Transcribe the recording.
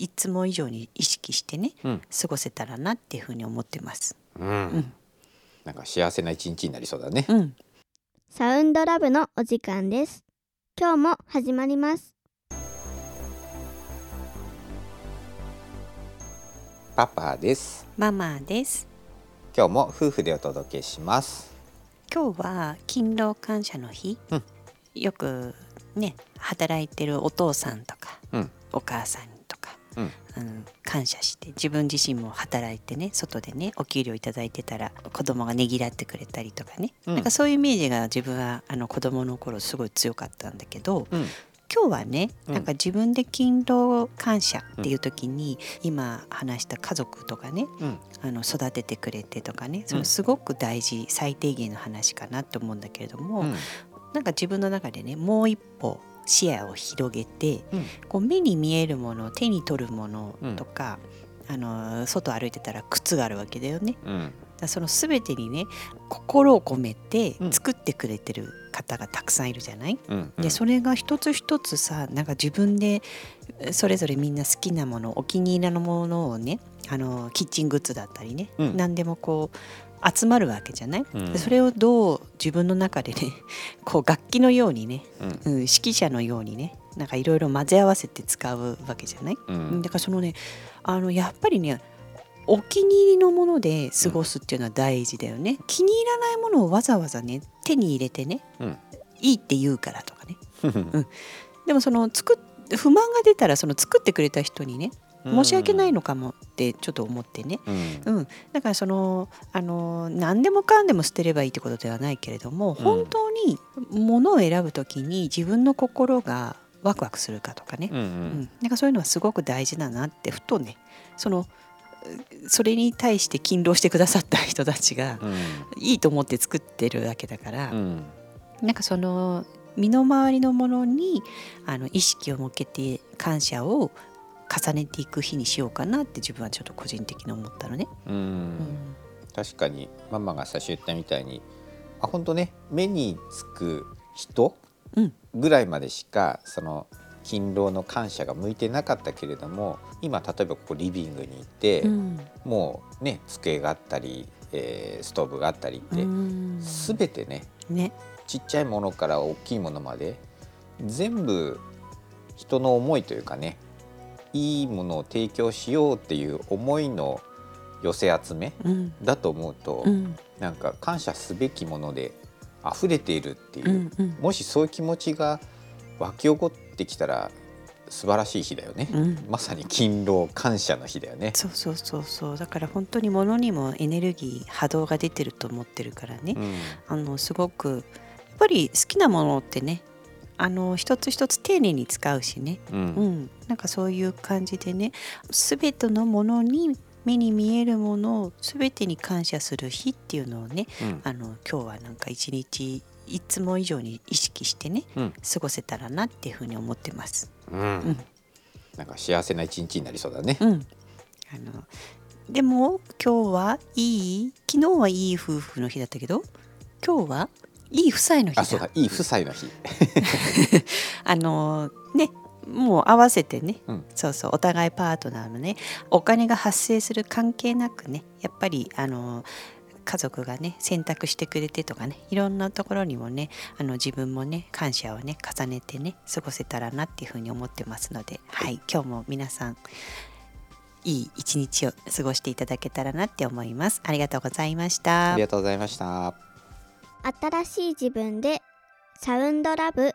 いつも以上に意識してね、うん過ごせたらなっていうふうに思ってます。うん、んなんか幸せな一日になりそうだね。うん、サウンドラブのお時間です。今日も始まります。パパです。ママです。今日も夫婦でお届けします。今日は勤労感謝の日、うんよくね働いてるお父さんとか、うんお母さんとか、うん。うん感謝して自分自身も働いてね外でねお給料いただいてたら子供がねぎらってくれたりとかね、うん。なんかそういうイメージが自分はあの子供の頃すごい強かったんだけど、うん。今日はねうん。なんか自分で勤労感謝っていう時に、今話した家族とかねうん。あの育ててくれてとかねそのすごく大事、最低限の話かなと思うんだけれども、うん。なんか自分の中でねもう一歩視野を広げてうん。こう目に見えるもの手に取るものとか、あの外歩いてたら靴があるわけだよね。うん。だその全てにね心を込めてうん。作ってくれてる方がたくさんいるじゃない、うん。でそれが一つ一つさなんか自分でえそれぞれみんな好きなものお気に入りのものをねあのキッチングッズだったりね、うん。何でもこう集まるわけじゃない、うん。でそれをどう自分の中でね こう楽器のようにね、うん。うん、指揮者のようにねなんかいろいろ混ぜ合わせて使うわけじゃない、うん。だからそのねあのやっぱりねお気に入りのもので過ごすっていうのは大事だよね、気に入らないものをわざわざね手に入れてねうん。いいって言うからとかね。でもその作っ不満が出たらその作ってくれた人にね申し訳ないのかもってちょっと思ってね、うん。うん、だからそのあの何でもかんでも捨てればいいってことではないけれども、本当に物を選ぶ時に自分の心がワクワクするかとかね、うんううん。ん、なんかそういうのはすごく大事だなってふとねそのうそれに対して勤労してくださった人たちがいいと思って作ってるわけだから、うん。なんかその身の回りのものにあの意識を向けて感謝を重ねていく日にしようかなって自分はちょっと個人的に思ったのね。うん。うん確かに。ママが最初言ったみたいにあ本当ね。目につく人うん。ぐらいまでしかその勤労の感謝が向いてなかったけれども今例えばここリビングにいて、うん。もうね机があったり、えーストーブがあったりって、うん。全てねね。ちっちゃいものから大きいものまで全部人の思いというかねいいものを提供しようっていう思いの寄せ集めうん。だと思うと、うん。なんか感謝すべきもので溢れているっていう、うんうん。もしそういう気持ちが湧き起こってきたら素晴らしい日だよね、うん。まさに勤労感謝の日だよね。そうそうそうそう。だから本当に物にもエネルギー波動が出てると思ってるからね、うん。あのすごくやっぱり好きなものってねあの一つ一つ丁寧に使うしね、ううんん、なんかそういう感じでね。全てのものに目に見えるものを全てに感謝する日っていうのをねうん。あの今日はなんか一日いつも以上に意識してねうん。過ごせたらなっていうふうに思ってます。うん。うん。なんか幸せな一日になりそうだね。うん、あのでも今日はいい昨日はいい夫婦の日だったけど今日はいい夫妻の日だあそうだいい夫妻の日。あのねもう合わせてね、うんそうそうお互いパートナーのねお金が発生する関係なくねやっぱりあの家族がね選択してくれてとかねいろんなところにもねあの自分もね感謝をね重ねてね過ごせたらなっていうふうに思ってますので、はい、今日も皆さんいい一日を過ごしていただけたらなって思います。ありがとうございましたあり。がとうございました。新しい自分でサウンドラブ